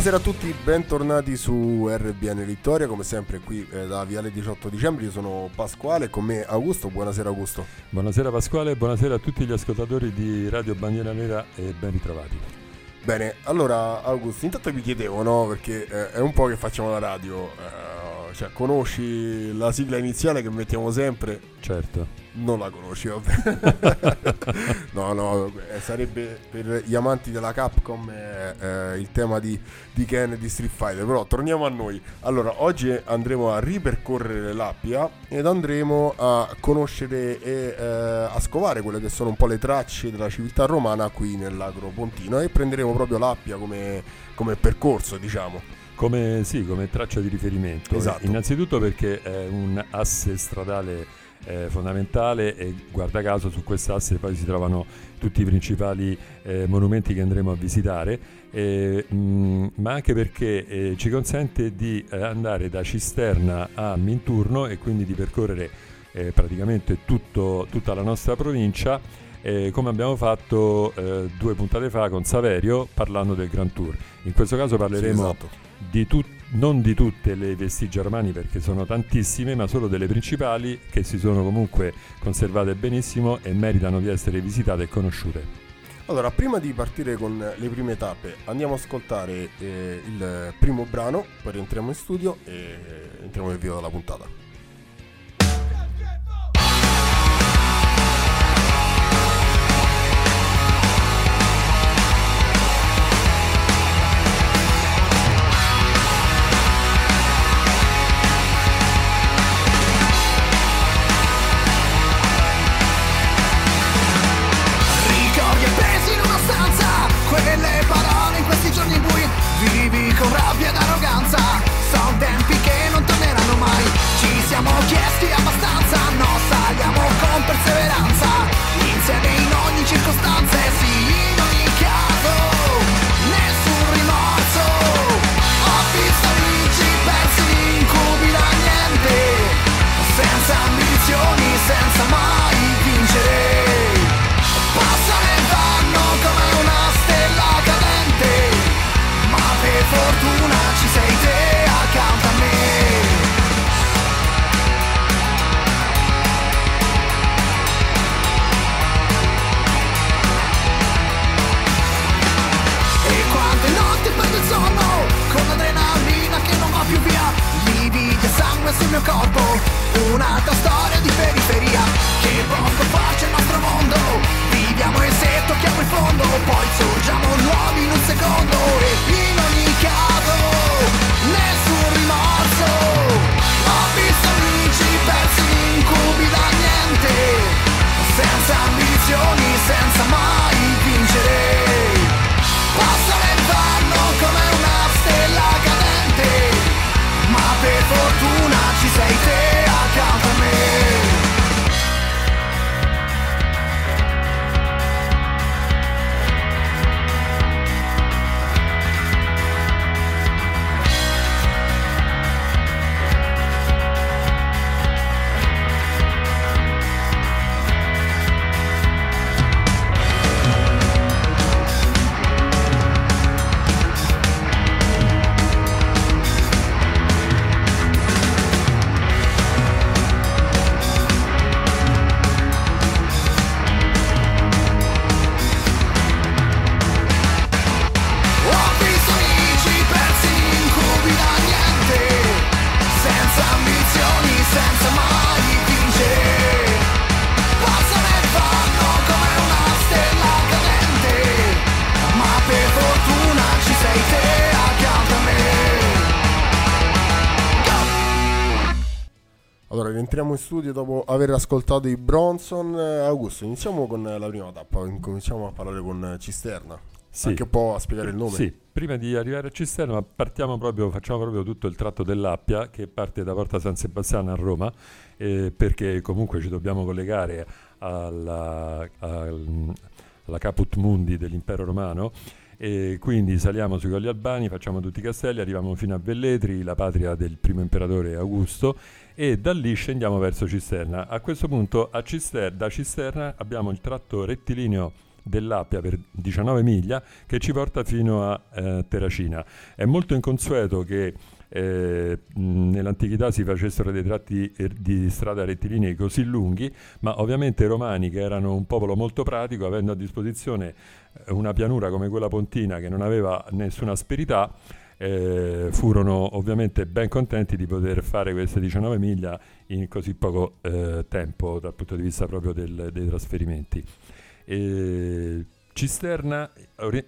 Buonasera a tutti, bentornati su RBN Vittoria, come sempre qui eh, da Viale 18 dicembre, io sono Pasquale, con me Augusto, buonasera Augusto. Buonasera Pasquale, buonasera a tutti gli ascoltatori di Radio Bandiera Nera e ben ritrovati. Bene, allora Augusto, intanto vi chiedevo, no, perché eh, è un po' che facciamo la radio, eh, cioè conosci la sigla iniziale che mettiamo sempre? Certo non la conosci, vabbè. no, no, eh, sarebbe per gli amanti della Capcom eh, eh, il tema di, di Ken e di Street Fighter. Però torniamo a noi. Allora, oggi andremo a ripercorrere l'Appia ed andremo a conoscere e eh, a scovare quelle che sono un po' le tracce della civiltà romana qui nell'Agro Pontino e prenderemo proprio l'Appia come, come percorso, diciamo. Come, sì, come traccia di riferimento. Esatto. Innanzitutto perché è un asse stradale eh, fondamentale e guarda caso su quest'asse poi si trovano tutti i principali eh, monumenti che andremo a visitare, eh, mh, ma anche perché eh, ci consente di eh, andare da Cisterna a Minturno e quindi di percorrere eh, praticamente tutto, tutta la nostra provincia. come abbiamo fatto due puntate fa con Saverio parlando del Grand Tour. In questo caso parleremo sì, esatto. di tutti non di tutte le vestigia romane perché sono tantissime, ma solo delle principali che si sono comunque conservate benissimo e meritano di essere visitate e conosciute. Allora, prima di partire con le prime tappe, andiamo ad ascoltare eh, il primo brano, poi rientriamo in studio e entriamo nel video della puntata. Rientriamo in sul mio corpo. Un'altra storia di periferia Che poco pace il nostro mondo. Viviamo e se tocchiamo il fondo Poi sorgiamo nuovi in un secondo. E in ogni caso Nessun rimorso. Ho visto amici persi in incubi da niente. Senza ambizioni, senza mai vincere. Studio dopo aver ascoltato i Bronson. Augusto, iniziamo con la prima tappa, cominciamo a parlare con Cisterna. Sì. Anche un po' a spiegare il nome. Sì, prima di arrivare a Cisterna partiamo proprio, facciamo proprio tutto il tratto dell'Appia che parte da Porta San Sebastiano a Roma, eh, perché comunque ci dobbiamo collegare alla, alla Caput Mundi dell'impero romano e quindi saliamo sui Colli Albani, facciamo tutti i castelli, arriviamo fino a Velletri, la patria del primo imperatore Augusto e da lì scendiamo verso Cisterna. A questo punto Cister- da Cisterna abbiamo il tratto rettilineo dell'Appia per 19 miglia che ci porta fino a eh, Terracina. È molto inconsueto che eh, nell'antichità si facessero dei tratti er, di strada rettilinei così lunghi, ma ovviamente i romani, che erano un popolo molto pratico, avendo a disposizione eh, una pianura come quella pontina che non aveva nessuna asperità, eh, furono ovviamente ben contenti di poter fare queste 19 miglia in così poco eh, tempo dal punto di vista proprio del, dei trasferimenti. E Cisterna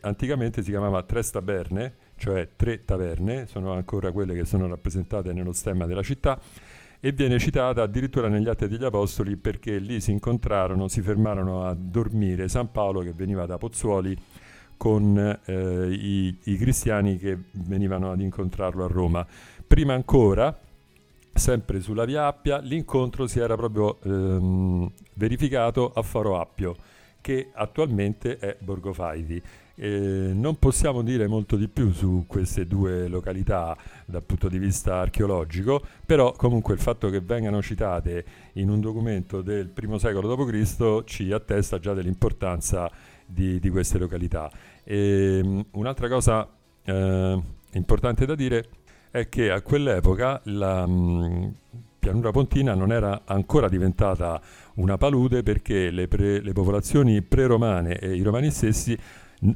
anticamente si chiamava Tres Taberne, cioè tre taverne, sono ancora quelle che sono rappresentate nello stemma della città, e viene citata addirittura negli Atti degli Apostoli perché lì si incontrarono, si fermarono a dormire San Paolo che veniva da Pozzuoli con eh, i, i, cristiani che venivano ad incontrarlo a Roma. Prima ancora, sempre sulla via Appia, l'incontro si era proprio ehm, verificato a Faro Appio, che attualmente è Borgo Faidi. Eh, non possiamo dire molto di più su queste due località dal punto di vista archeologico, però comunque il fatto che vengano citate in un documento del primo secolo d.C. ci attesta già dell'importanza di, di queste località. E, um, un'altra cosa eh, importante da dire è che a quell'epoca la um, pianura pontina non era ancora diventata una palude perché le, pre, le popolazioni pre-romane e i romani stessi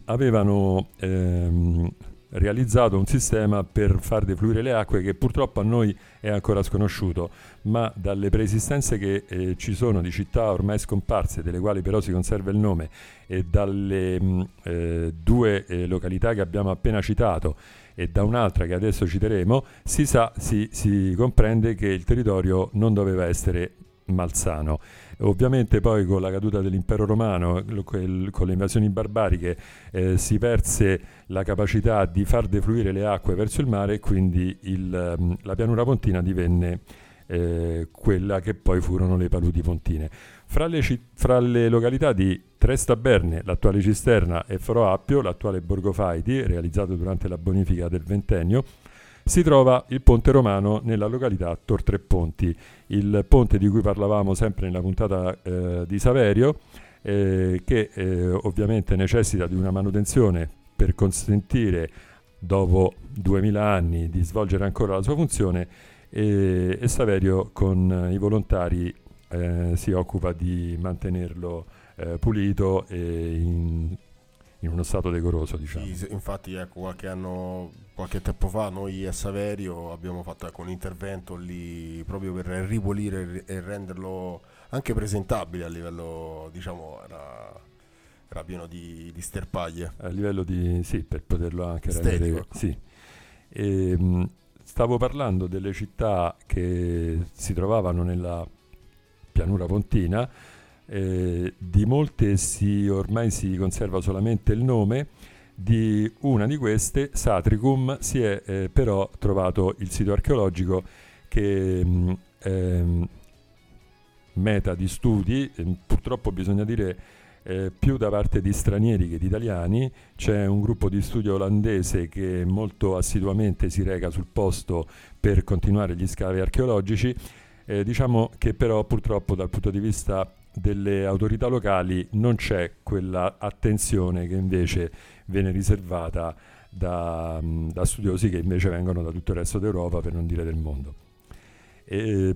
avevano ehm, realizzato un sistema per far defluire le acque che purtroppo a noi è ancora sconosciuto, ma dalle preesistenze che eh, ci sono di città ormai scomparse, delle quali però si conserva il nome, e dalle mh, mm, eh, due eh, località che abbiamo appena citato e da un'altra che adesso citeremo, si, sa, si, si comprende che il territorio non doveva essere malsano. Ovviamente poi con la caduta dell'impero romano, con le invasioni barbariche, eh, si perse la capacità di far defluire le acque verso il mare e quindi il, mm, la pianura pontina divenne eh, quella che poi furono le paludi pontine. Fra le, fra le località di Trestaberne, l'attuale Cisterna, e Foro Appio, l'attuale Borgo Faiti, realizzato durante la bonifica del ventennio, si trova il ponte romano nella località Tor Tre Ponti, il ponte di cui parlavamo sempre nella puntata eh, di Saverio, eh, che eh, ovviamente necessita di una manutenzione per consentire dopo 2000 anni di svolgere ancora la sua funzione e, e Saverio con i volontari eh, si occupa di mantenerlo eh, pulito e in, in uno stato decoroso. Diciamo. Sì, infatti ecco, qualche anno, qualche tempo fa noi a Saverio abbiamo fatto ecco, un intervento lì proprio per ripulire e renderlo anche presentabile a livello, diciamo, era, era pieno di, di, sterpaglie. A livello di, sì, per poterlo anche Estetico, rendere... Ecco. Sì. E, mh, stavo parlando delle città che si trovavano nella pianura pontina, eh, di molte si, ormai si conserva solamente il nome, di una di queste, Satricum, si è eh, però trovato il sito archeologico che mh, ehm, meta di studi, purtroppo bisogna dire eh, più da parte di stranieri che di italiani, c'è un gruppo di studio olandese che molto assiduamente si reca sul posto per continuare gli scavi archeologici, eh, diciamo che però purtroppo dal punto di vista delle autorità locali non c'è quella attenzione che invece viene riservata da, da, studiosi che invece vengono da tutto il resto d'Europa, per non dire del mondo. E,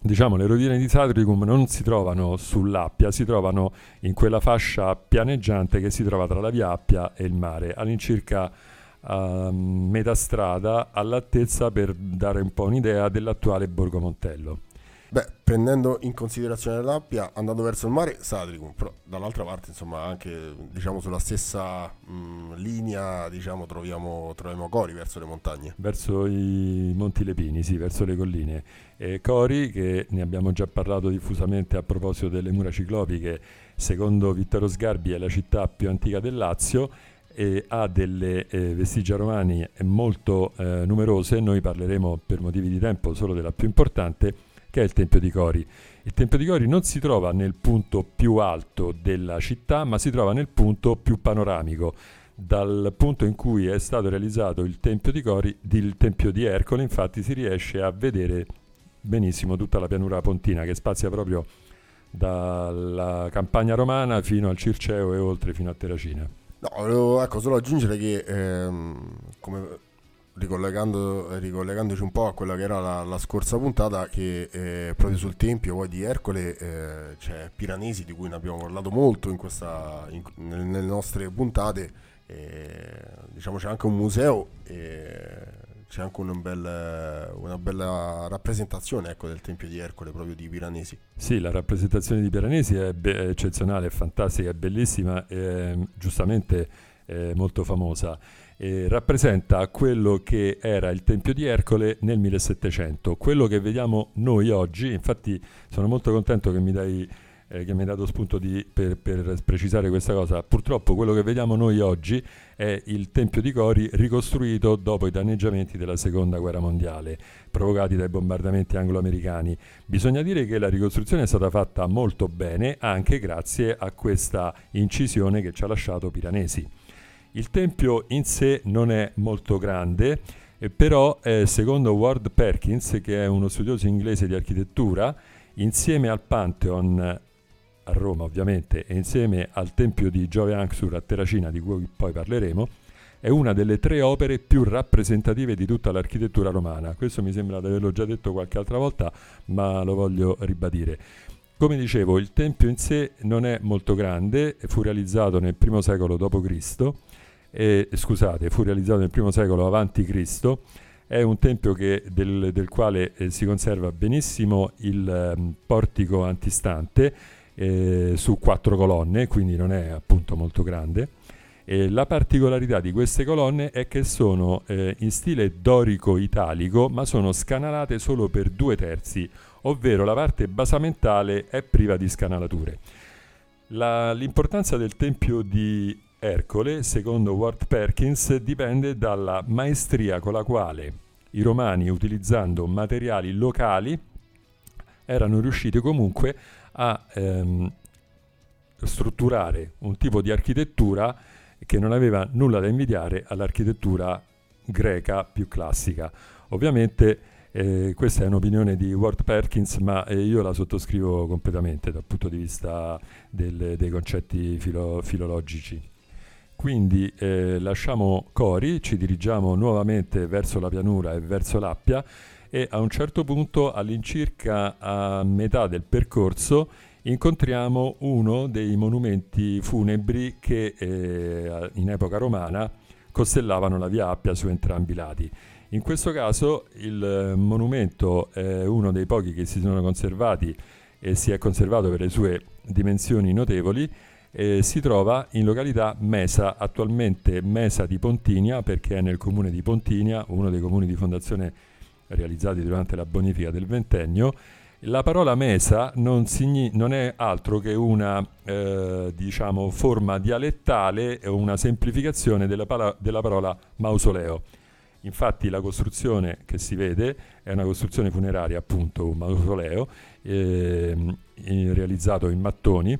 diciamo, le rovine di Satricum non si trovano sull'Appia, si trovano in quella fascia pianeggiante che si trova tra la via Appia e il mare, all'incirca a metà strada, all'altezza per dare un po' un'idea dell'attuale Borgo Montello. Beh, prendendo in considerazione l'Appia, andando verso il mare, Satricum, però dall'altra parte, insomma, anche diciamo sulla stessa mh, linea, diciamo, troviamo, troviamo, Cori verso le montagne. Verso i Monti Lepini, sì, verso le colline. E Cori, che ne abbiamo già parlato diffusamente a proposito delle mura ciclopiche, secondo Vittoro Sgarbi è la città più antica del Lazio e ha delle eh, vestigia romani molto eh, numerose, noi parleremo per motivi di tempo solo della più importante, è il Tempio di Cori. Il Tempio di Cori non si trova nel punto più alto della città, ma si trova nel punto più panoramico. Dal punto in cui è stato realizzato il Tempio di Cori, il Tempio di Ercole, infatti si riesce a vedere benissimo tutta la pianura pontina che spazia proprio dalla campagna romana fino al Circeo e oltre fino a Terracina. No, ecco, solo aggiungere che ehm, come ricollegando, ricollegandoci un po' a quella che era la, la scorsa puntata, che eh, proprio sul tempio poi di Ercole eh, c'è Piranesi, di cui ne abbiamo parlato molto in questa, in, nelle nostre puntate. Eh, diciamo c'è anche un museo e c'è anche un bel, una bella rappresentazione ecco, del Tempio di Ercole proprio di Piranesi. Sì, la rappresentazione di Piranesi è, be- è eccezionale, è fantastica, è bellissima e giustamente è molto famosa. E rappresenta quello che era il Tempio di Ercole nel 1700, quello che vediamo noi oggi, infatti sono molto contento che mi dai eh, che mi ha dato spunto di, per, per, precisare questa cosa. Purtroppo quello che vediamo noi oggi è il Tempio di Cori ricostruito dopo i danneggiamenti della Seconda Guerra Mondiale provocati dai bombardamenti anglo-americani. Bisogna dire che la ricostruzione è stata fatta molto bene anche grazie a questa incisione che ci ha lasciato Piranesi. Il tempio in sé non è molto grande, eh, però eh, secondo Ward Perkins, che è uno studioso inglese di architettura, insieme al Pantheon a Roma ovviamente e insieme al tempio di Giove Anxur a Terracina di cui poi parleremo, è una delle tre opere più rappresentative di tutta l'architettura romana. Questo mi sembra di averlo già detto qualche altra volta, ma lo voglio ribadire. Come dicevo, il tempio in sé non è molto grande, fu realizzato nel I secolo d.C., e, scusate, fu realizzato nel I secolo a.C., è un tempio che, del, del, quale eh, si conserva benissimo il eh, portico antistante, eh, su quattro colonne, quindi non è appunto molto grande. E la particolarità di queste colonne è che sono eh, in stile dorico-italico, ma sono scanalate solo per due terzi, ovvero la parte basamentale è priva di scanalature. La, l'importanza del tempio di Ercole, secondo Ward Perkins, dipende dalla maestria con la quale i romani, utilizzando materiali locali, erano riusciti comunque a ehm, strutturare un tipo di architettura che non aveva nulla da invidiare all'architettura greca più classica. Ovviamente eh, questa è un'opinione di Ward Perkins, ma eh, io la sottoscrivo completamente dal punto di vista del, dei concetti filo, filologici. Quindi eh, lasciamo Cori, ci dirigiamo nuovamente verso la pianura e verso l'Appia e a un certo punto all'incirca a metà del percorso incontriamo uno dei monumenti funebri che eh, in epoca romana costellavano la via Appia su entrambi i lati. In questo caso il monumento è uno dei pochi che si sono conservati e si è conservato per le sue dimensioni notevoli eh, si trova in località Mesa, attualmente Mesa di Pontinia perché è nel comune di Pontinia, uno dei comuni di fondazione realizzati durante la bonifica del ventennio. La parola mesa non, signi- non è altro che una eh, diciamo, forma dialettale o una semplificazione della, pala- della parola mausoleo. Infatti la costruzione che si vede è una costruzione funeraria, appunto un mausoleo, eh, realizzato in mattoni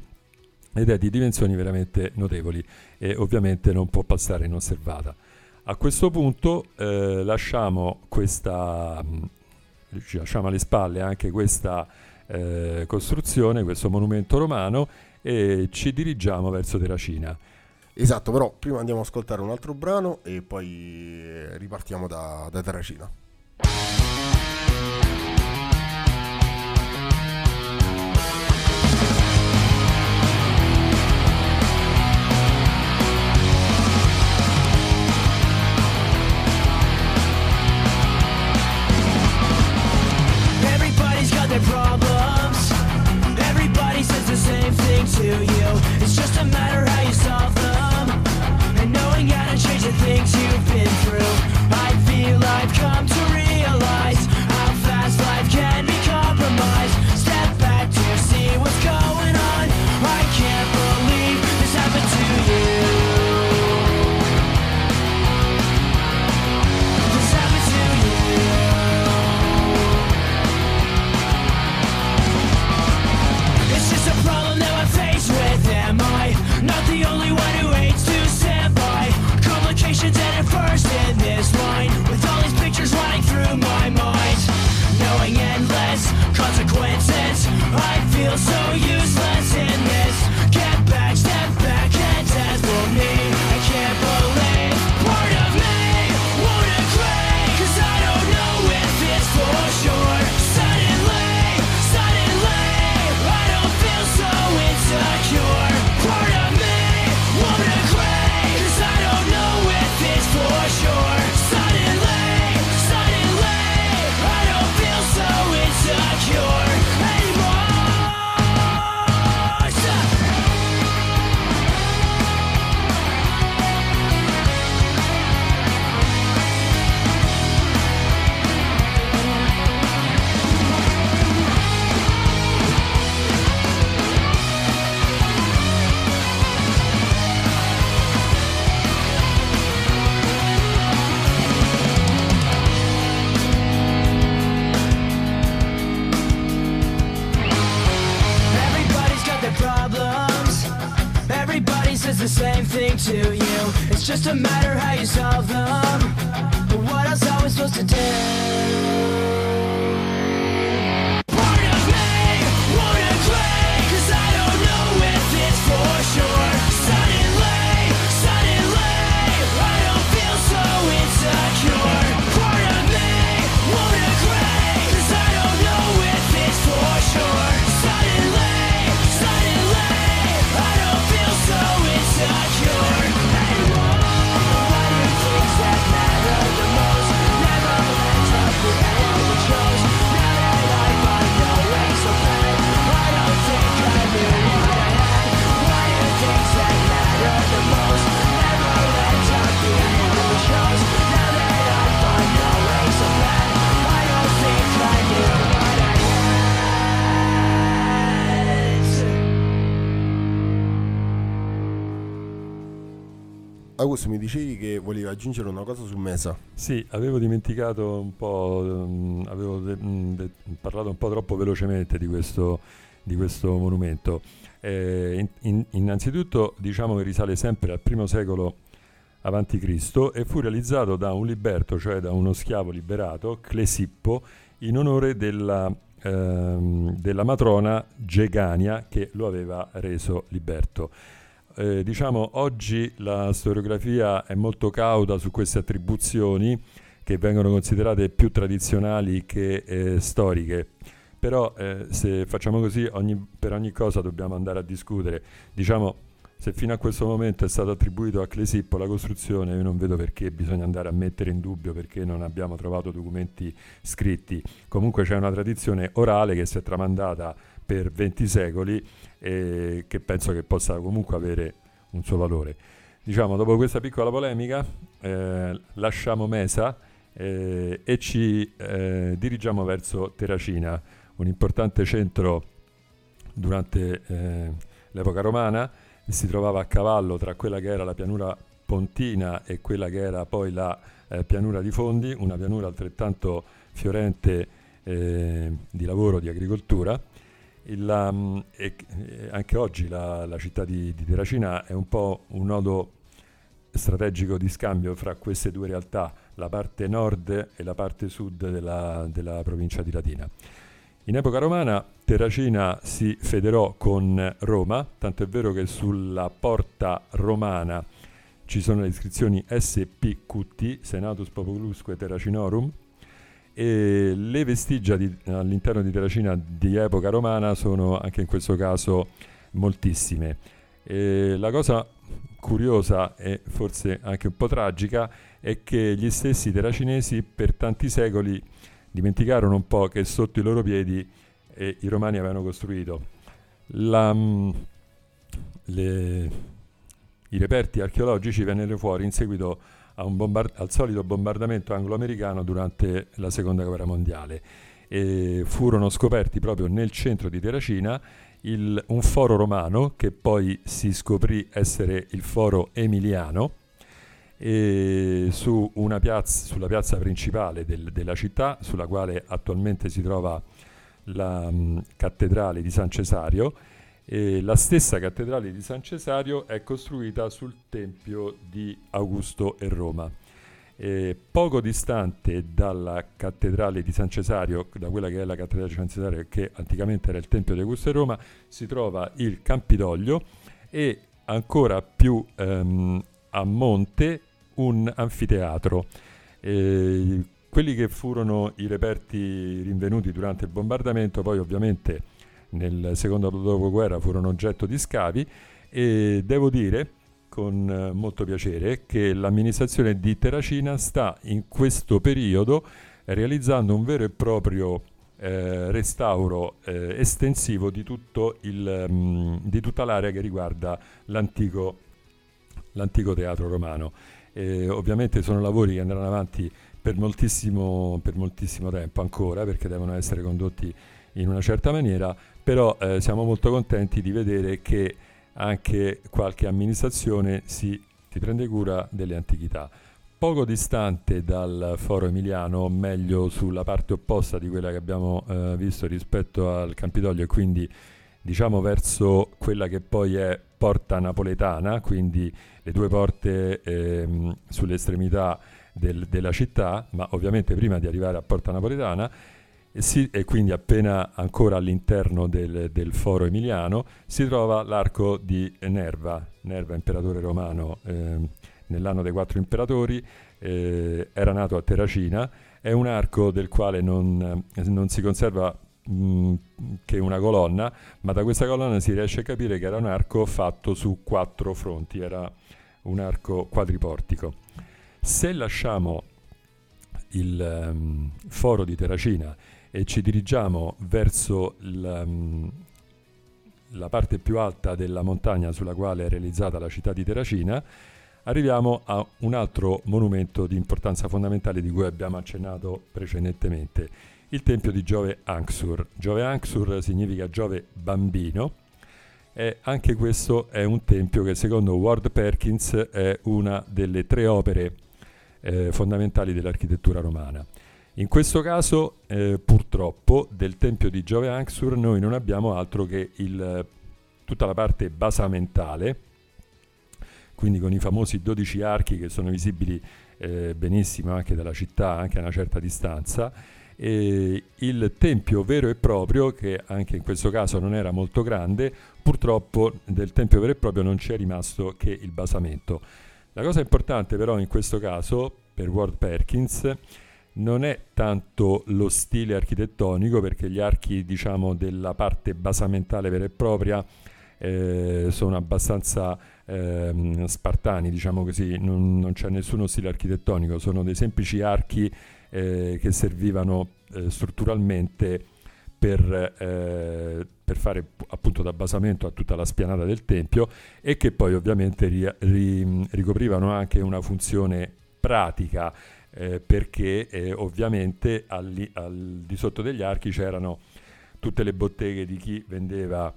ed è di dimensioni veramente notevoli e ovviamente non può passare inosservata. A questo punto eh, lasciamo, questa, mm, lasciamo alle spalle anche questa eh, costruzione, questo monumento romano e ci dirigiamo verso Terracina. Esatto, però prima andiamo ad ascoltare un altro brano e poi eh, ripartiamo da, da Terracina. Thing to you. It's just a matter how you solve them. But what else are we supposed to do? Augusto mi dicevi che volevi aggiungere una cosa su Mesa. Sì, avevo dimenticato un po', um, avevo de- de- parlato un po' troppo velocemente di questo, di questo monumento. Eh, in- in- innanzitutto diciamo che risale sempre al primo secolo Cristo e fu realizzato da un liberto, cioè da uno schiavo liberato, Clesippo, in onore della, ehm, della matrona Gegania che lo aveva reso liberto eh, diciamo oggi la storiografia è molto cauta su queste attribuzioni che vengono considerate più tradizionali che eh, storiche. Però eh, se facciamo così ogni, per ogni cosa dobbiamo andare a discutere. Diciamo, se fino a questo momento è stato attribuito a Clesippo la costruzione, io non vedo perché bisogna andare a mettere in dubbio perché non abbiamo trovato documenti scritti. Comunque c'è una tradizione orale che si è tramandata per 20 secoli e che penso che possa comunque avere un suo valore. Diciamo, dopo questa piccola polemica, eh, lasciamo Mesa eh, e ci eh, dirigiamo verso Terracina, un importante centro durante eh, l'epoca romana, si trovava a cavallo tra quella che era la pianura pontina e quella che era poi la eh, pianura di Fondi, una pianura altrettanto fiorente eh, di lavoro, di agricoltura il, um, e, e anche oggi la, la città di, di, Terracina è un po' un nodo strategico di scambio fra queste due realtà, la parte nord e la parte sud della, della provincia di Latina. In epoca romana Terracina si federò con Roma, tanto è vero che sulla porta romana ci sono le iscrizioni SPQT, Senatus Populusque Terracinorum, e le vestigia di, all'interno di Terracina di epoca romana sono anche in questo caso moltissime. E la cosa curiosa e forse anche un po' tragica è che gli stessi terracinesi per tanti secoli dimenticarono un po' che sotto i loro piedi eh, i romani avevano costruito. La, mm, le, I reperti archeologici vennero fuori in seguito bombard- al solito bombardamento anglo-americano durante la seconda guerra mondiale. E furono scoperti proprio nel centro di Terracina il, un foro romano che poi si scoprì essere il foro emiliano su piazza, sulla piazza principale del, della città sulla quale attualmente si trova la mh, cattedrale di San Cesario e la stessa cattedrale di San Cesario è costruita sul tempio di Augusto e Roma. E poco distante dalla cattedrale di San Cesario, da quella che è la cattedrale di San Cesario, che anticamente era il tempio di Augusto e Roma, si trova il Campidoglio e ancora più ehm, a monte un anfiteatro. E quelli che furono i reperti rinvenuti durante il bombardamento, poi ovviamente nel secondo dopoguerra furono oggetto di scavi e devo dire con eh, molto piacere che l'amministrazione di Terracina sta in questo periodo realizzando un vero e proprio eh, restauro eh, estensivo di, il, mh, mm, di, tutta l'area che riguarda l'antico, l'antico teatro romano. Eh, ovviamente sono lavori che andranno avanti per moltissimo, per moltissimo tempo ancora perché devono essere condotti in una certa maniera, però eh, siamo molto contenti di vedere che anche qualche amministrazione si, si prende cura delle antichità. Poco distante dal foro emiliano, meglio sulla parte opposta di quella che abbiamo eh, visto rispetto al Campidoglio e quindi diciamo verso quella che poi è porta napoletana, quindi le due porte ehm, sulle estremità del, della città, ma ovviamente prima di arrivare a Porta Napoletana, e, si, e quindi appena ancora all'interno del, del, foro emiliano, si trova l'arco di Nerva, Nerva imperatore romano ehm, nell'anno dei quattro imperatori, eh, era nato a Terracina, è un arco del quale non, non si conserva che una colonna, ma da questa colonna si riesce a capire che era un arco fatto su quattro fronti, era un arco quadriportico. Se lasciamo il um, foro di Terracina e ci dirigiamo verso il, um, la parte più alta della montagna sulla quale è realizzata la città di Terracina, arriviamo a un altro monumento di importanza fondamentale di cui abbiamo accennato precedentemente, il tempio di Giove Anxur. Giove Anxur significa Giove bambino e anche questo è un tempio che secondo Ward Perkins è una delle tre opere eh, fondamentali dell'architettura romana. In questo caso, eh, purtroppo, del tempio di Giove Anxur noi non abbiamo altro che il, tutta la parte basamentale, quindi con i famosi 12 archi che sono visibili eh, benissimo anche dalla città, anche a una certa distanza, e il tempio vero e proprio, che anche in questo caso non era molto grande, purtroppo del tempio vero e proprio non c'è rimasto che il basamento. La cosa importante però in questo caso, per Ward Perkins, non è tanto lo stile architettonico, perché gli archi diciamo, della parte basamentale vera e propria eh, sono abbastanza eh, spartani, diciamo così, non, non, c'è nessuno stile architettonico, sono dei semplici archi eh, che servivano eh, strutturalmente per, eh, per, fare appunto da basamento a tutta la spianata del tempio e che poi ovviamente ri, ri, ricoprivano anche una funzione pratica eh, perché eh, ovviamente al, al, di sotto degli archi c'erano tutte le botteghe di chi vendeva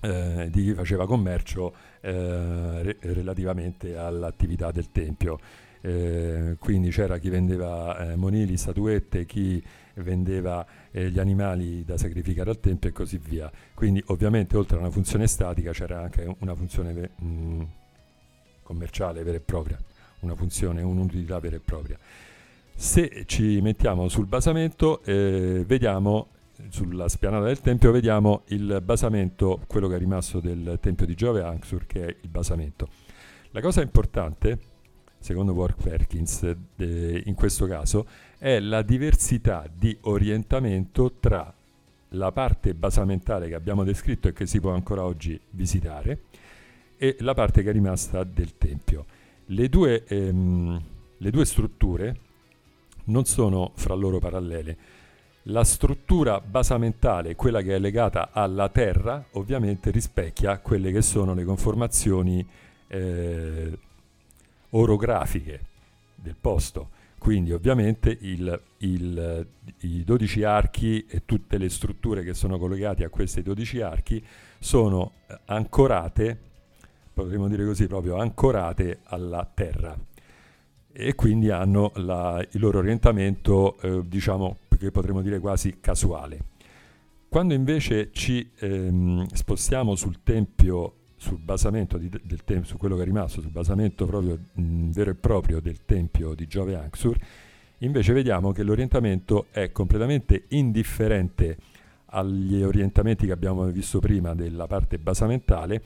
eh, di chi faceva commercio eh, re- relativamente all'attività del tempio. Eh, quindi c'era chi vendeva eh, monili, statuette, chi vendeva eh, gli animali da sacrificare al tempio e così via. Quindi ovviamente oltre a una funzione statica c'era anche una funzione ve- mh, mm, commerciale vera e propria, una funzione, un'utilità vera e propria. Se ci mettiamo sul basamento eh, vediamo sulla spianata del tempio vediamo il basamento, quello che è rimasto del tempio di Giove Anxur, che è il basamento. La cosa importante, secondo Work Perkins, eh, in questo caso, è la diversità di orientamento tra la parte basamentale che abbiamo descritto e che si può ancora oggi visitare e la parte che è rimasta del tempio. Le due, ehm, le due strutture non sono fra loro parallele, la struttura basamentale, quella che è legata alla terra, ovviamente rispecchia quelle che sono le conformazioni eh, orografiche del posto. Quindi ovviamente il, il, i 12 archi e tutte le strutture che sono collegate a questi 12 archi sono eh, ancorate, potremmo dire così, proprio ancorate alla terra e quindi hanno la, il loro orientamento, eh, diciamo, che potremmo dire quasi casuale. Quando invece ci ehm, spostiamo sul tempio, sul basamento di, del tempio, su quello che è rimasto, sul basamento proprio mh, vero e proprio del tempio di Giove Anxur, invece vediamo che l'orientamento è completamente indifferente agli orientamenti che abbiamo visto prima della parte basamentale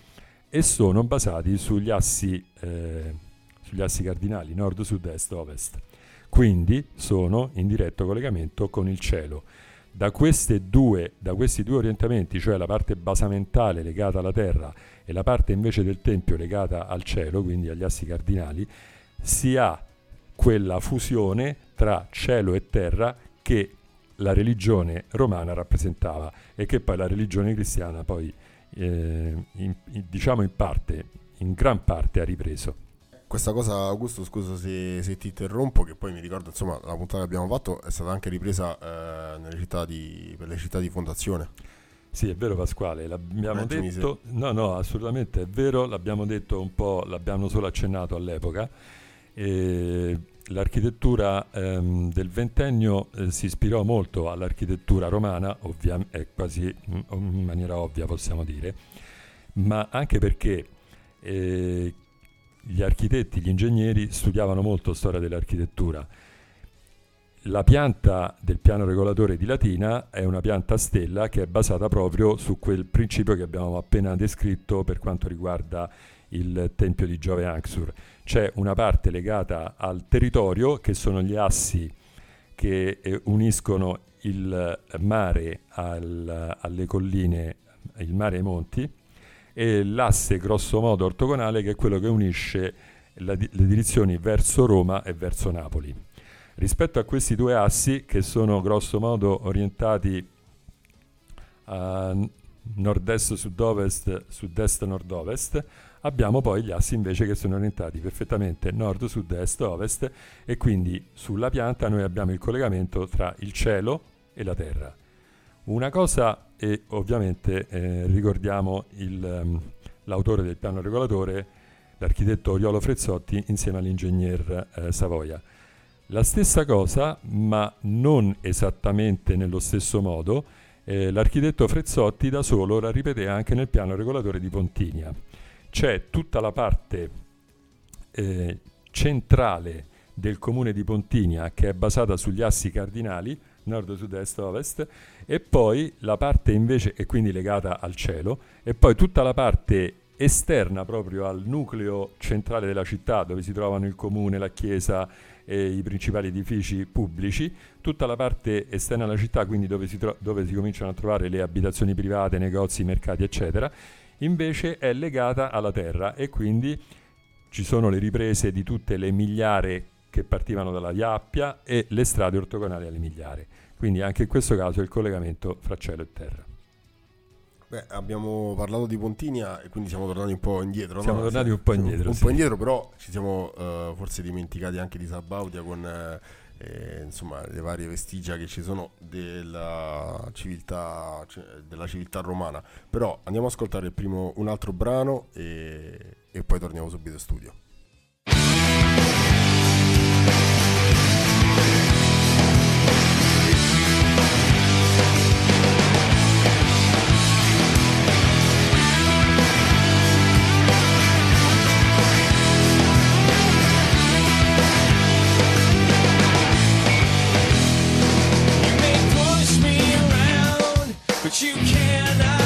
e sono basati sugli assi, eh, sugli assi cardinali nord, sud, est, ovest quindi sono in diretto collegamento con il cielo. Da, due, da, questi due orientamenti, cioè la parte basamentale legata alla terra e la parte invece del tempio legata al cielo, quindi agli assi cardinali, si ha quella fusione tra cielo e terra che la religione romana rappresentava e che poi la religione cristiana poi eh, in, in, diciamo in parte, in gran parte ha ripreso questa cosa, Augusto, scusa se, se, ti interrompo, che poi mi ricordo, insomma, la puntata che abbiamo fatto è stata anche ripresa eh, città di, per le città di fondazione. Sì, è vero Pasquale, l'abbiamo Immagini detto, se... no, no, assolutamente è vero, l'abbiamo detto un po', l'abbiamo solo accennato all'epoca. E l'architettura ehm, del ventennio eh, si ispirò molto all'architettura romana, ovvia- è quasi in maniera ovvia possiamo dire, ma anche perché eh, gli architetti, gli ingegneri studiavano molto storia dell'architettura. La pianta del piano regolatore di Latina è una pianta a stella che è basata proprio su quel principio che abbiamo appena descritto per quanto riguarda il tempio di Giove Anxur. C'è una parte legata al territorio che sono gli assi che eh, uniscono il mare al, alle colline, il mare ai monti, e l'asse grosso modo ortogonale che è quello che unisce la, le direzioni verso Roma e verso Napoli. Rispetto a questi due assi che sono grosso modo orientati a nord-est, sud-ovest, sud-est, nord-ovest, abbiamo poi gli assi invece che sono orientati perfettamente nord, sud, est, ovest e quindi sulla pianta noi abbiamo il collegamento tra il cielo e la terra. Una cosa, e ovviamente eh, ricordiamo il, um, l'autore del piano regolatore, l'architetto Oriolo Frezzotti insieme all'ingegner eh, Savoia. La stessa cosa, ma non esattamente nello stesso modo, eh, l'architetto Frezzotti da solo la ripete anche nel piano regolatore di Pontinia. C'è tutta la parte eh, centrale del comune di Pontinia che è basata sugli assi cardinali, nord, sud, est, ovest, e poi la parte invece, e quindi legata al cielo, e poi tutta la parte esterna proprio al nucleo centrale della città dove si trovano il comune, la chiesa e i principali edifici pubblici, tutta la parte esterna alla città, quindi dove si, tro- dove si cominciano a trovare le abitazioni private, negozi, mercati, eccetera, invece è legata alla terra e quindi ci sono le riprese di tutte le migliaia che partivano dalla Via Appia e le strade ortogonali alle migliaia. Quindi anche in questo caso il collegamento fra cielo e terra. Beh, abbiamo parlato di Pontinia e quindi siamo tornati un po' indietro. Siamo no? tornati un po' indietro. Un sì. po' indietro, però ci siamo uh, forse dimenticati anche di Sabaudia con eh, insomma, le varie vestigia che ci sono della civiltà, cioè, della civiltà romana. Però andiamo ad ascoltare primo un altro brano e, e poi torniamo subito in studio. But you cannot uh,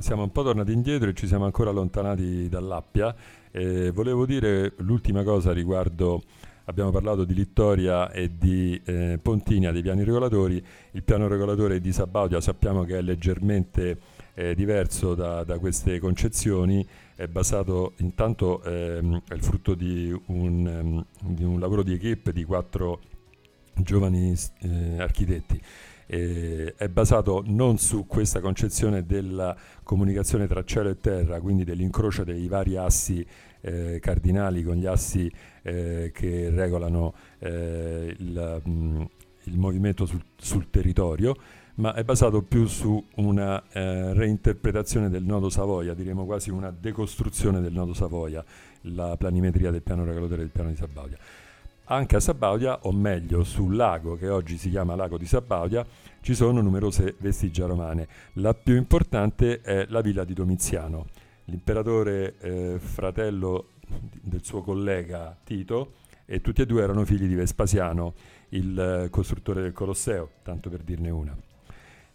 siamo un po' tornati indietro e ci siamo ancora allontanati dall'Appia. Eh, volevo dire l'ultima cosa riguardo, abbiamo parlato di Littoria e di eh, Pontinia, dei piani regolatori. Il piano regolatore di Sabaudia sappiamo che è leggermente eh, diverso da, da, queste concezioni, è basato intanto, ehm, è il frutto di un, um, di un, lavoro di equipe di quattro giovani eh, architetti eh, è basato non su questa concezione della comunicazione tra cielo e terra, quindi dell'incrocio dei vari assi eh, cardinali con gli assi eh, che regolano eh, il, mh, mm, il, movimento sul, sul, territorio, ma è basato più su una eh, reinterpretazione del nodo Savoia, diremo quasi una decostruzione del nodo Savoia, la planimetria del piano regolatore del piano di Sabaudia. Anche a Sabaudia, o meglio sul lago che oggi si chiama lago di Sabaudia, ci sono numerose vestigia romane. La più importante è la villa di Domiziano. L'imperatore eh, fratello del suo collega Tito e tutti e due erano figli di Vespasiano, il eh, costruttore del Colosseo, tanto per dirne una.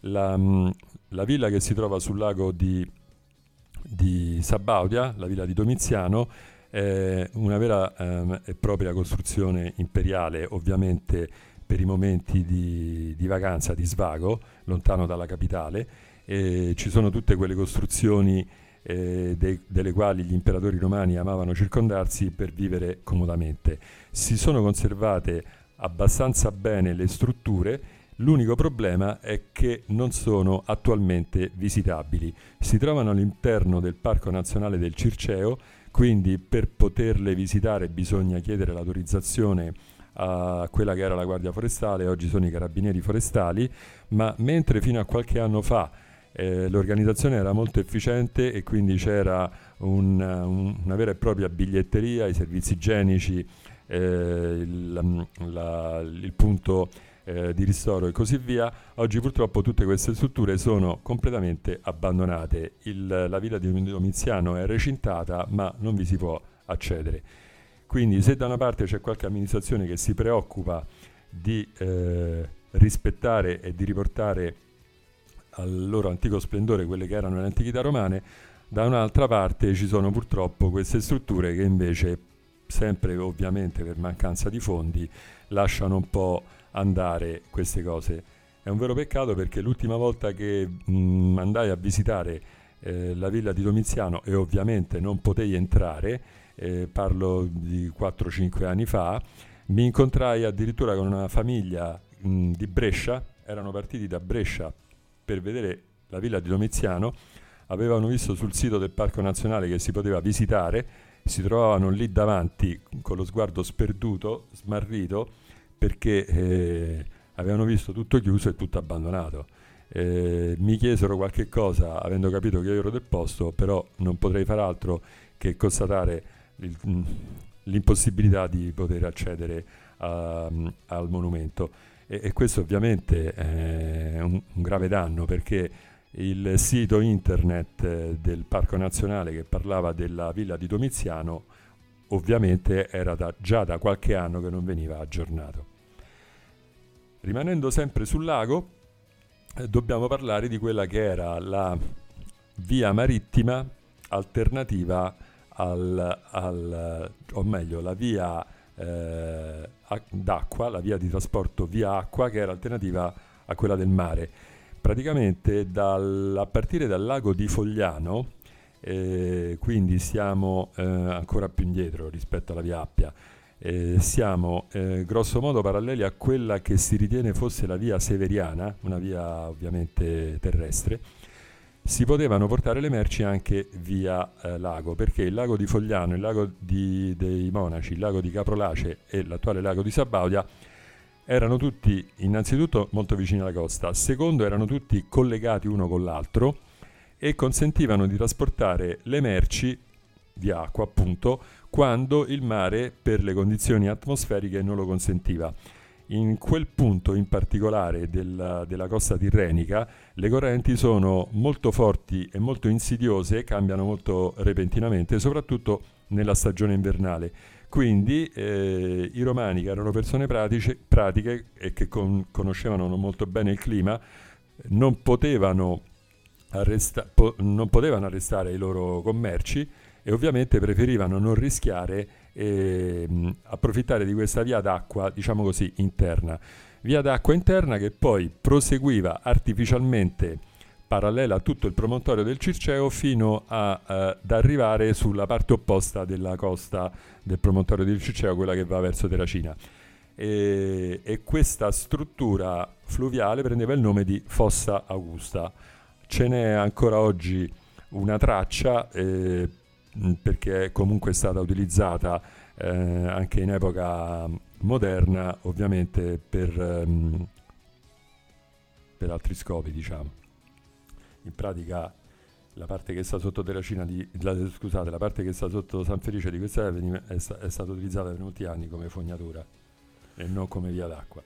La, mh, la villa che si trova sul lago di, di Sabaudia, la villa di Domiziano, è una vera ehm, e propria costruzione imperiale, ovviamente per i momenti di, di vacanza, di svago, lontano dalla capitale. E ci sono tutte quelle costruzioni eh, de, delle quali gli imperatori romani amavano circondarsi per vivere comodamente. Si sono conservate abbastanza bene le strutture, l'unico problema è che non sono attualmente visitabili. Si trovano all'interno del Parco Nazionale del Circeo quindi per poterle visitare bisogna chiedere l'autorizzazione a quella che era la Guardia Forestale, oggi sono i Carabinieri Forestali, ma mentre fino a qualche anno fa eh, l'organizzazione era molto efficiente e quindi c'era un, un, una vera e propria biglietteria, i servizi igienici, eh, il, la, il punto eh, di ristoro e così via, oggi purtroppo tutte queste strutture sono completamente abbandonate. Il, la villa di Domiziano è recintata ma non vi si può accedere. Quindi se da una parte c'è qualche amministrazione che si preoccupa di eh, rispettare e di riportare al loro antico splendore quelle che erano le antichità romane, da un'altra parte ci sono purtroppo queste strutture che invece, sempre ovviamente per mancanza di fondi, lasciano un po' andare queste cose. È un vero peccato perché l'ultima volta che mh, mm, andai a visitare eh, la villa di Domiziano e ovviamente non potei entrare, eh, parlo di 4-5 anni fa, mi incontrai addirittura con una famiglia mh, mm, di Brescia, erano partiti da Brescia per vedere la villa di Domiziano, avevano visto sul sito del Parco Nazionale che si poteva visitare, si trovavano lì davanti con lo sguardo sperduto, smarrito, perché eh, avevano visto tutto chiuso e tutto abbandonato. Eh, mi chiesero qualche cosa avendo capito che io ero del posto, però non potrei far altro che constatare il, mm, l'impossibilità di poter accedere a, al monumento. E, e, questo ovviamente è un, un, grave danno perché il sito internet eh, del Parco Nazionale che parlava della villa di Domiziano ovviamente era da, già da qualche anno che non veniva aggiornato. Rimanendo sempre sul lago, eh, dobbiamo parlare di quella che era la via marittima alternativa al, al o meglio la via eh, d'acqua, la via di trasporto via acqua che era alternativa a quella del mare. Praticamente dal, a partire dal lago di Fogliano, eh, quindi siamo eh, ancora più indietro rispetto alla via Appia, eh, siamo eh, grosso modo paralleli a quella che si ritiene fosse la via severiana, una via ovviamente terrestre, si potevano portare le merci anche via eh, lago, perché il lago di Fogliano, il lago di, dei Monaci, il lago di Caprolace e l'attuale lago di Sabaudia erano tutti innanzitutto molto vicini alla costa, secondo erano tutti collegati uno con l'altro e consentivano di trasportare le merci di acqua appunto quando il mare per le condizioni atmosferiche non lo consentiva. In quel punto in particolare della, della costa tirrenica le correnti sono molto forti e molto insidiose, cambiano molto repentinamente, soprattutto nella stagione invernale. Quindi eh, i romani, che erano persone pratiche, pratiche e che con, conoscevano molto bene il clima, non potevano arresta- po- non potevano arrestare i loro commerci e ovviamente preferivano non rischiare e mh, approfittare di questa via d'acqua, diciamo così, interna. Via d'acqua interna che poi proseguiva artificialmente parallela a tutto il promontorio del Circeo fino a, eh, ad arrivare sulla parte opposta della costa del promontorio del Circeo, quella che va verso Terracina. E, e questa struttura fluviale prendeva il nome di Fossa Augusta. Ce n'è ancora oggi una traccia eh, perché è comunque stata utilizzata eh, anche in epoca moderna, ovviamente per, ehm, per altri scopi, diciamo in pratica la parte che sta sotto Terracina di, la, scusate, la parte che sta sotto San Felice di questa è, è, è stata utilizzata per molti anni come fognatura e non come via d'acqua.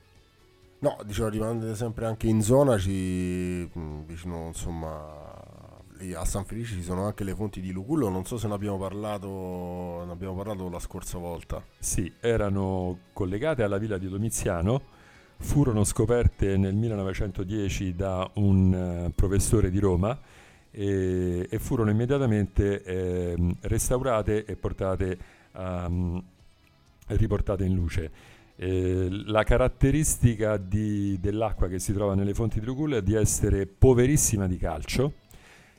No, dicevo, rimanete sempre anche in zona, ci, vicino insomma a San Felice ci sono anche le fonti di Lucullo, non so se ne abbiamo parlato, ne abbiamo parlato la scorsa volta. Sì, erano collegate alla villa di Domiziano, furono scoperte nel 1910 da un uh, professore di Roma e, e furono immediatamente eh, restaurate e portate, um, riportate in luce. Eh, la caratteristica di, dell'acqua che si trova nelle fonti di Rucul è di essere poverissima di calcio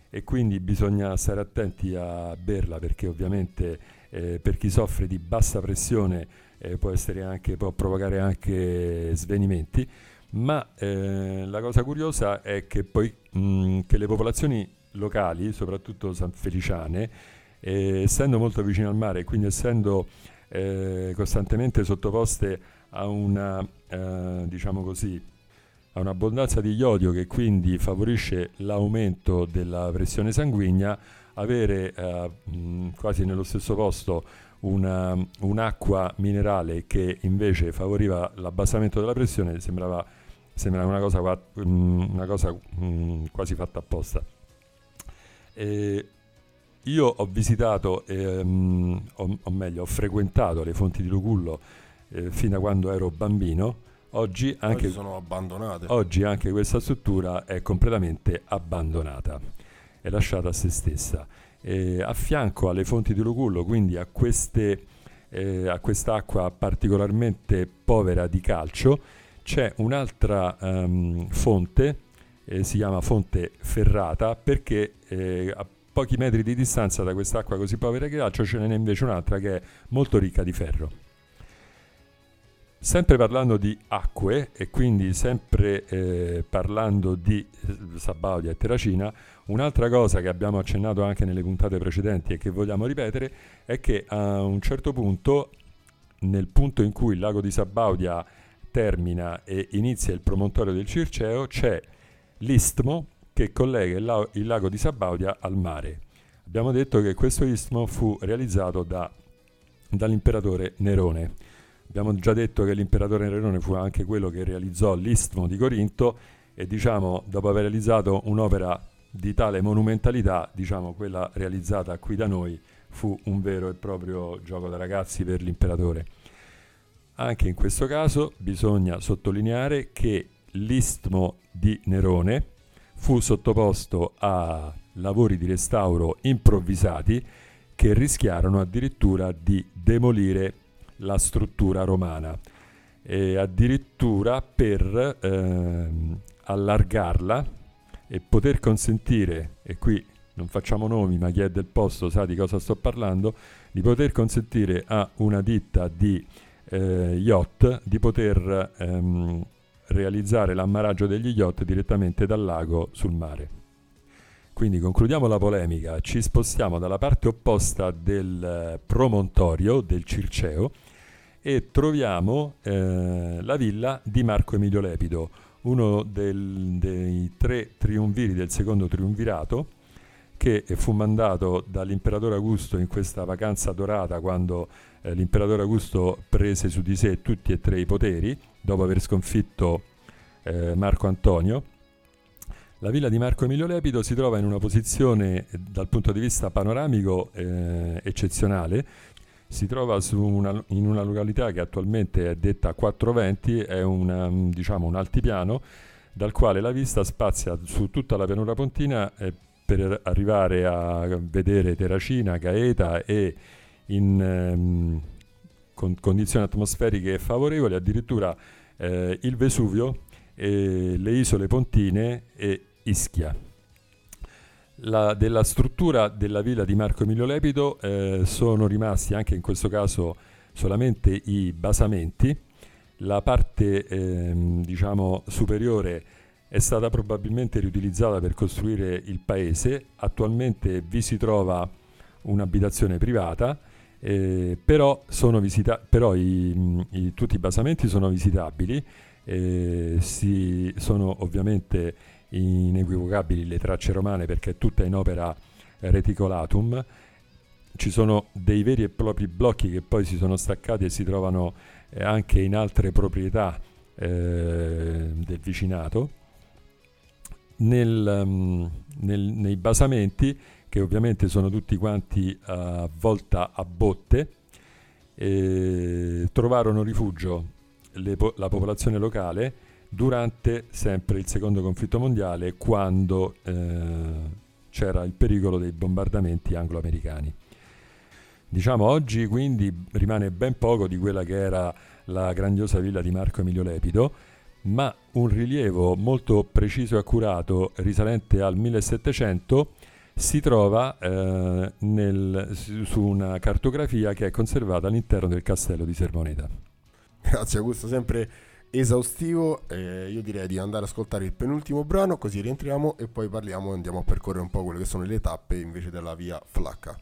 e quindi bisogna stare attenti a berla perché ovviamente eh, per chi soffre di bassa pressione eh, può, anche, può, provocare anche svenimenti, ma eh, la cosa curiosa è che poi mh, che le popolazioni locali, soprattutto sanfeliciane, eh, essendo molto vicine al mare e quindi essendo eh, costantemente sottoposte a una, eh, diciamo così, a un'abbondanza di iodio che quindi favorisce l'aumento della pressione sanguigna, avere eh, quasi nello stesso posto una, un'acqua minerale che invece favoriva l'abbassamento della pressione sembrava, sembrava una cosa, una cosa mh, quasi fatta apposta. E io ho visitato, ehm, o, o, meglio, ho frequentato le fonti di Lucullo eh, fino a quando ero bambino. Oggi anche, oggi. Oggi anche questa struttura è completamente abbandonata, è lasciata a se stessa eh, a fianco alle fonti di Lucullo, quindi a, queste, eh, a quest'acqua particolarmente povera di calcio, c'è un'altra um, fonte, eh, si chiama fonte ferrata, perché eh, pochi metri di distanza da quest'acqua così povera di calcio ce n'è invece un'altra che è molto ricca di ferro. Sempre parlando di acque e quindi sempre eh, parlando di eh, Sabaudia e Terracina, un'altra cosa che abbiamo accennato anche nelle puntate precedenti e che vogliamo ripetere è che a un certo punto, nel punto in cui il lago di Sabaudia termina e inizia il promontorio del Circeo, c'è l'istmo che collega il, la- il lago di Sabaudia al mare. Abbiamo detto che questo istmo fu realizzato da, dall'imperatore Nerone Abbiamo già detto che l'imperatore Nerone fu anche quello che realizzò l'Istmo di Corinto e diciamo, dopo aver realizzato un'opera di tale monumentalità, diciamo, quella realizzata qui da noi fu un vero e proprio gioco da ragazzi per l'imperatore. Anche in questo caso bisogna sottolineare che l'Istmo di Nerone fu sottoposto a lavori di restauro improvvisati che rischiarono addirittura di demolire la struttura romana e addirittura per ehm, allargarla e poter consentire, e qui non facciamo nomi ma chi è del posto sa di cosa sto parlando, di poter consentire a una ditta di eh, yacht di poter ehm, realizzare l'ammaraggio degli yacht direttamente dal lago sul mare. Quindi concludiamo la polemica, ci spostiamo dalla parte opposta del eh, promontorio del Circeo e troviamo eh, la villa di Marco Emilio Lepido, uno del, dei tre triunviri del secondo triunvirato che fu mandato dall'imperatore Augusto in questa vacanza dorata quando eh, l'imperatore Augusto prese su di sé tutti e tre i poteri dopo aver sconfitto eh, Marco Antonio. La villa di Marco Emilio Lepido si trova in una posizione eh, dal punto di vista panoramico eh, eccezionale, si trova una, in una località che attualmente è detta 420, è una, diciamo, un altipiano dal quale la vista spazia su tutta la pianura pontina eh, per arrivare a vedere Terracina, Gaeta e in ehm, con condizioni atmosferiche favorevoli addirittura eh, il Vesuvio, le isole Pontine e Ischia. La, della struttura della villa di Marco Emilio Lepido eh, sono rimasti anche in questo caso solamente i basamenti, la parte ehm, diciamo, superiore è stata probabilmente riutilizzata per costruire il paese, attualmente vi si trova un'abitazione privata, eh, però, visita- però i, i, tutti i basamenti sono visitabili, eh, si, sono ovviamente inequivocabili le tracce romane perché è tutta in opera reticolatum, ci sono dei veri e propri blocchi che poi si sono staccati e si trovano eh, anche in altre proprietà eh, del vicinato. Nel, um, nel, nei basamenti, che ovviamente sono tutti quanti a volta a botte, eh, trovarono rifugio po- la popolazione locale durante sempre il secondo conflitto mondiale, quando eh, c'era il pericolo dei bombardamenti anglo-americani. Diciamo oggi quindi rimane ben poco di quella che era la grandiosa villa di Marco Emilio Lepido, ma un rilievo molto preciso e accurato risalente al 1700 si trova eh, nel, su una cartografia che è conservata all'interno del castello di Sermoneta. Grazie Augusto, sempre esaustivo. Eh, io direi di andare ad ascoltare il penultimo brano, così rientriamo e poi parliamo e andiamo a percorrere un po' quelle che sono le tappe invece della via Flacca.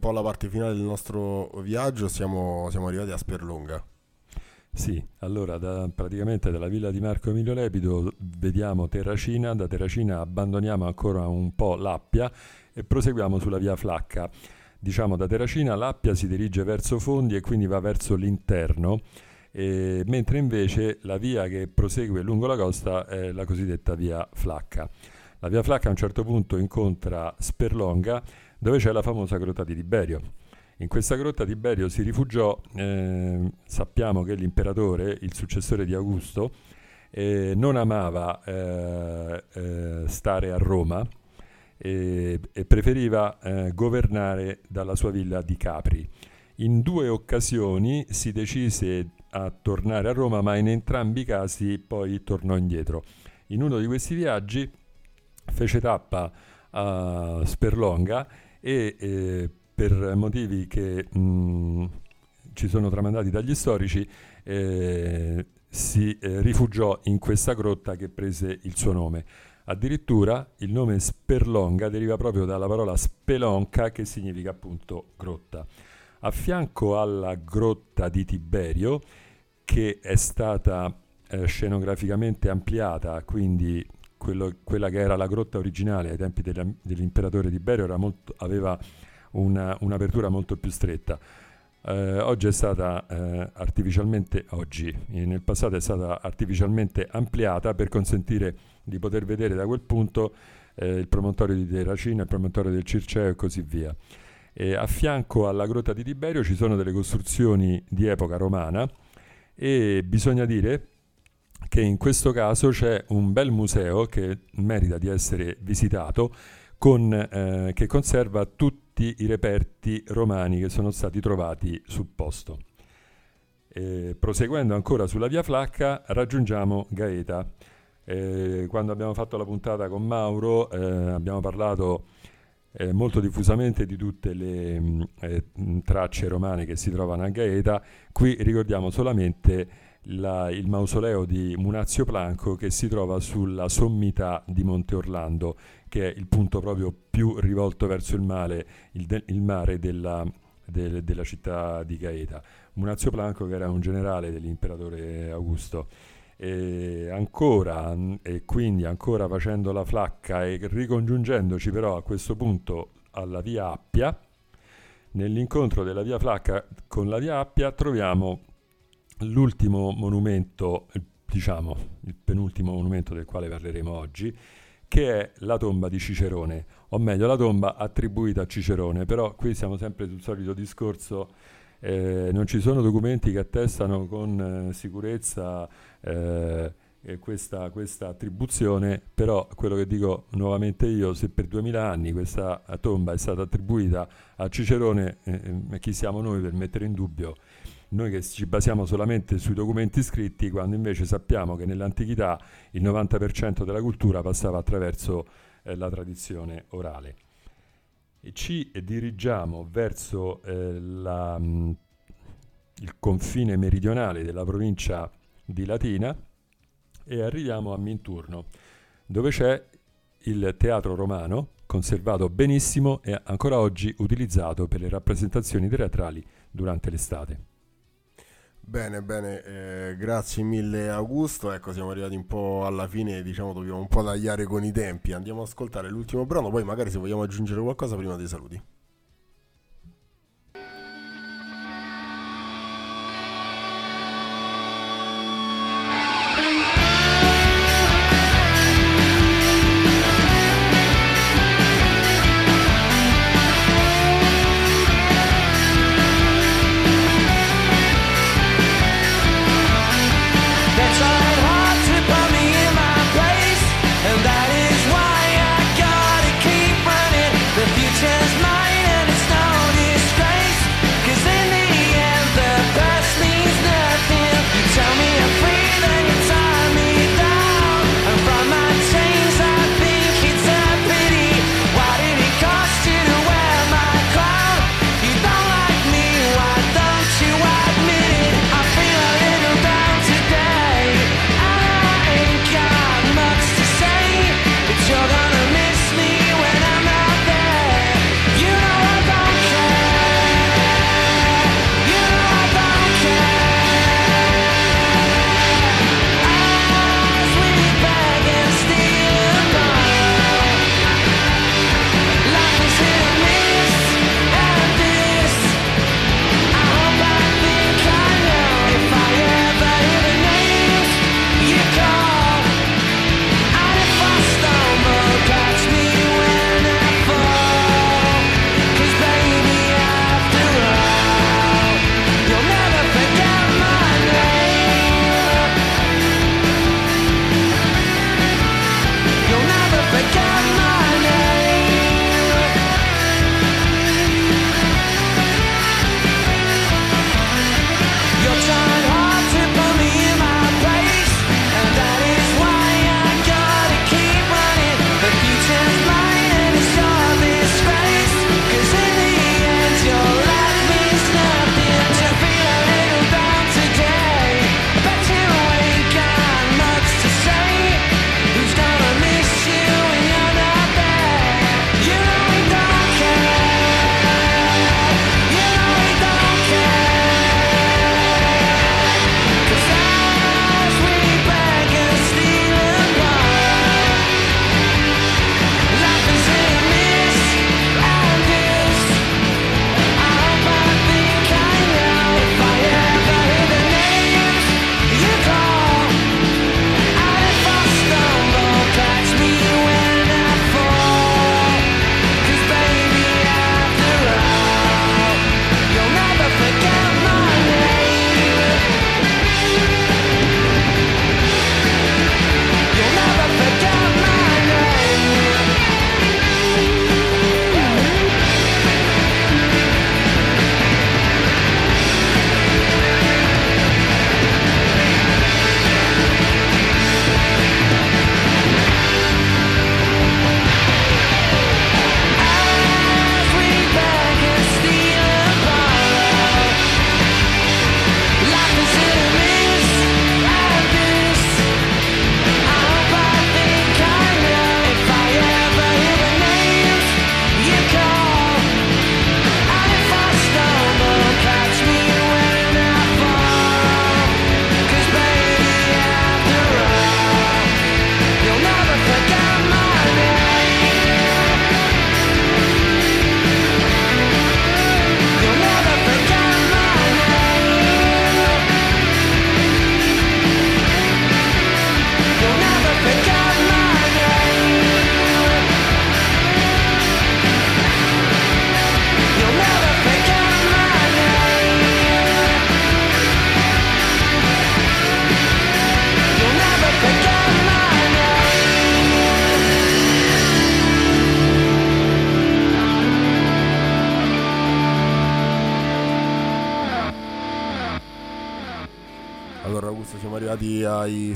Po' alla parte finale del nostro viaggio, siamo, siamo arrivati a Sperlonga. Sì, allora da, praticamente dalla villa di Marco Emilio Lepido vediamo Terracina, da Terracina abbandoniamo ancora un po' l'Appia e proseguiamo sulla via Flacca. Diciamo da Terracina l'Appia si dirige verso Fondi e quindi va verso l'interno, e, mentre invece la via che prosegue lungo la costa è la cosiddetta via Flacca. La via Flacca a un certo punto incontra Sperlonga dove c'è la famosa grotta di Tiberio. In questa grotta Tiberio si rifugiò, eh, sappiamo che l'imperatore, il successore di Augusto, eh, non amava eh, eh stare a Roma e, e preferiva eh, governare dalla sua villa di Capri. In due occasioni si decise a tornare a Roma, ma in entrambi i casi poi tornò indietro. In uno di questi viaggi fece tappa a Sperlonga e eh, per motivi che mh, ci sono tramandati dagli storici eh, si eh, rifugiò in questa grotta che prese il suo nome. Addirittura il nome Sperlonga deriva proprio dalla parola spelonca che significa appunto grotta. A fianco alla grotta di Tiberio, che è stata eh, scenograficamente ampliata, quindi quello, quella che era la grotta originale ai tempi della, dell'imperatore Tiberio molto, aveva una, un'apertura molto più stretta. Eh, oggi è stata eh, artificialmente, oggi, nel passato è stata artificialmente ampliata per consentire di poter vedere da quel punto eh, il promontorio di Terracina, il promontorio del Circeo e così via. E a fianco alla grotta di Tiberio ci sono delle costruzioni di epoca romana e bisogna dire che in questo caso c'è un bel museo che merita di essere visitato con, eh, che conserva tutti i reperti romani che sono stati trovati sul posto. E, proseguendo ancora sulla via Flacca raggiungiamo Gaeta. E, quando abbiamo fatto la puntata con Mauro eh, abbiamo parlato eh, molto diffusamente di tutte le mh, eh, tracce romane che si trovano a Gaeta. Qui ricordiamo solamente la, il mausoleo di Munazio Planco che si trova sulla sommità di Monte Orlando, che è il punto proprio più rivolto verso il mare, il de, il mare della, del, della città di Gaeta. Munazio Planco che era un generale dell'imperatore Augusto. E ancora, e quindi ancora facendo la flacca e ricongiungendoci però a questo punto alla via Appia, nell'incontro della via Flacca con la via Appia troviamo l'ultimo monumento, diciamo il penultimo monumento del quale parleremo oggi, che è la tomba di Cicerone, o meglio la tomba attribuita a Cicerone, però qui siamo sempre sul solito discorso, eh, non ci sono documenti che attestano con eh, sicurezza eh, questa, questa, attribuzione, però quello che dico nuovamente io, se per duemila anni questa tomba è stata attribuita a Cicerone, eh, eh, chi siamo noi per mettere in dubbio noi che ci basiamo solamente sui documenti scritti, quando invece sappiamo che nell'antichità il 90% della cultura passava attraverso eh, la tradizione orale. E ci dirigiamo verso eh, la, mh, mm, il confine meridionale della provincia di Latina e arriviamo a Minturno, dove c'è il teatro romano, conservato benissimo e ancora oggi utilizzato per le rappresentazioni teatrali durante l'estate. Bene, bene, eh, grazie mille Augusto. Ecco, siamo arrivati un po' alla fine, diciamo, dobbiamo un po' tagliare con i tempi. Andiamo ad ascoltare l'ultimo brano, poi magari se vogliamo aggiungere qualcosa prima dei saluti.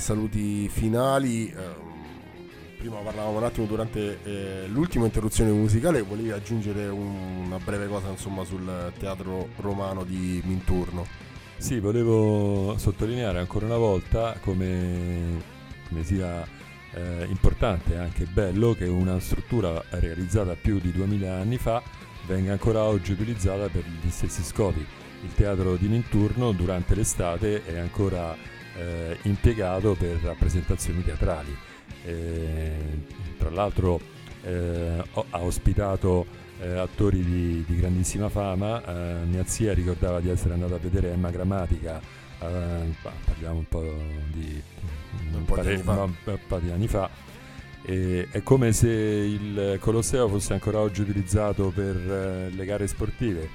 Saluti finali. ehm, prima parlavamo un attimo durante eh, l'ultima interruzione musicale, volevi aggiungere un- una breve cosa insomma sul teatro romano di Minturno. Sì, volevo sottolineare ancora una volta come, come sia eh, importante e anche bello che una struttura realizzata più di 2000 anni fa venga ancora oggi utilizzata per gli stessi scopi. Il teatro di Minturno durante l'estate è ancora eh, impiegato per rappresentazioni teatrali. Eh, tra l'altro eh, ha ospitato eh, attori di, di grandissima fama. Mia zia ricordava di essere andata a vedere Emma Grammatica, pa- parliamo un po' di Un po' di anni fa. no, un po' di anni fa. E è come se il Colosseo fosse ancora oggi utilizzato per eh, le gare sportive.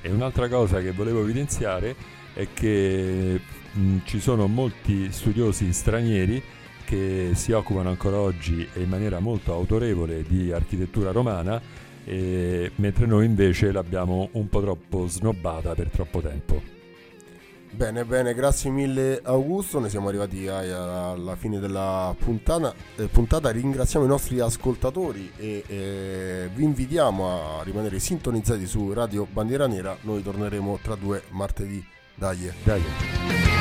E un'altra cosa che volevo evidenziare è che mh, ci sono molti studiosi stranieri che si occupano ancora oggi in maniera molto autorevole di architettura romana, e- mentre noi invece l'abbiamo un po' troppo snobbata per troppo tempo. Bene, bene, grazie mille Augusto, ne siamo arrivati alla fine della puntata, eh, puntata. ringraziamo i nostri ascoltatori e eh, vi invitiamo a rimanere sintonizzati su Radio Bandiera Nera, noi torneremo tra due martedì, dai. Dai.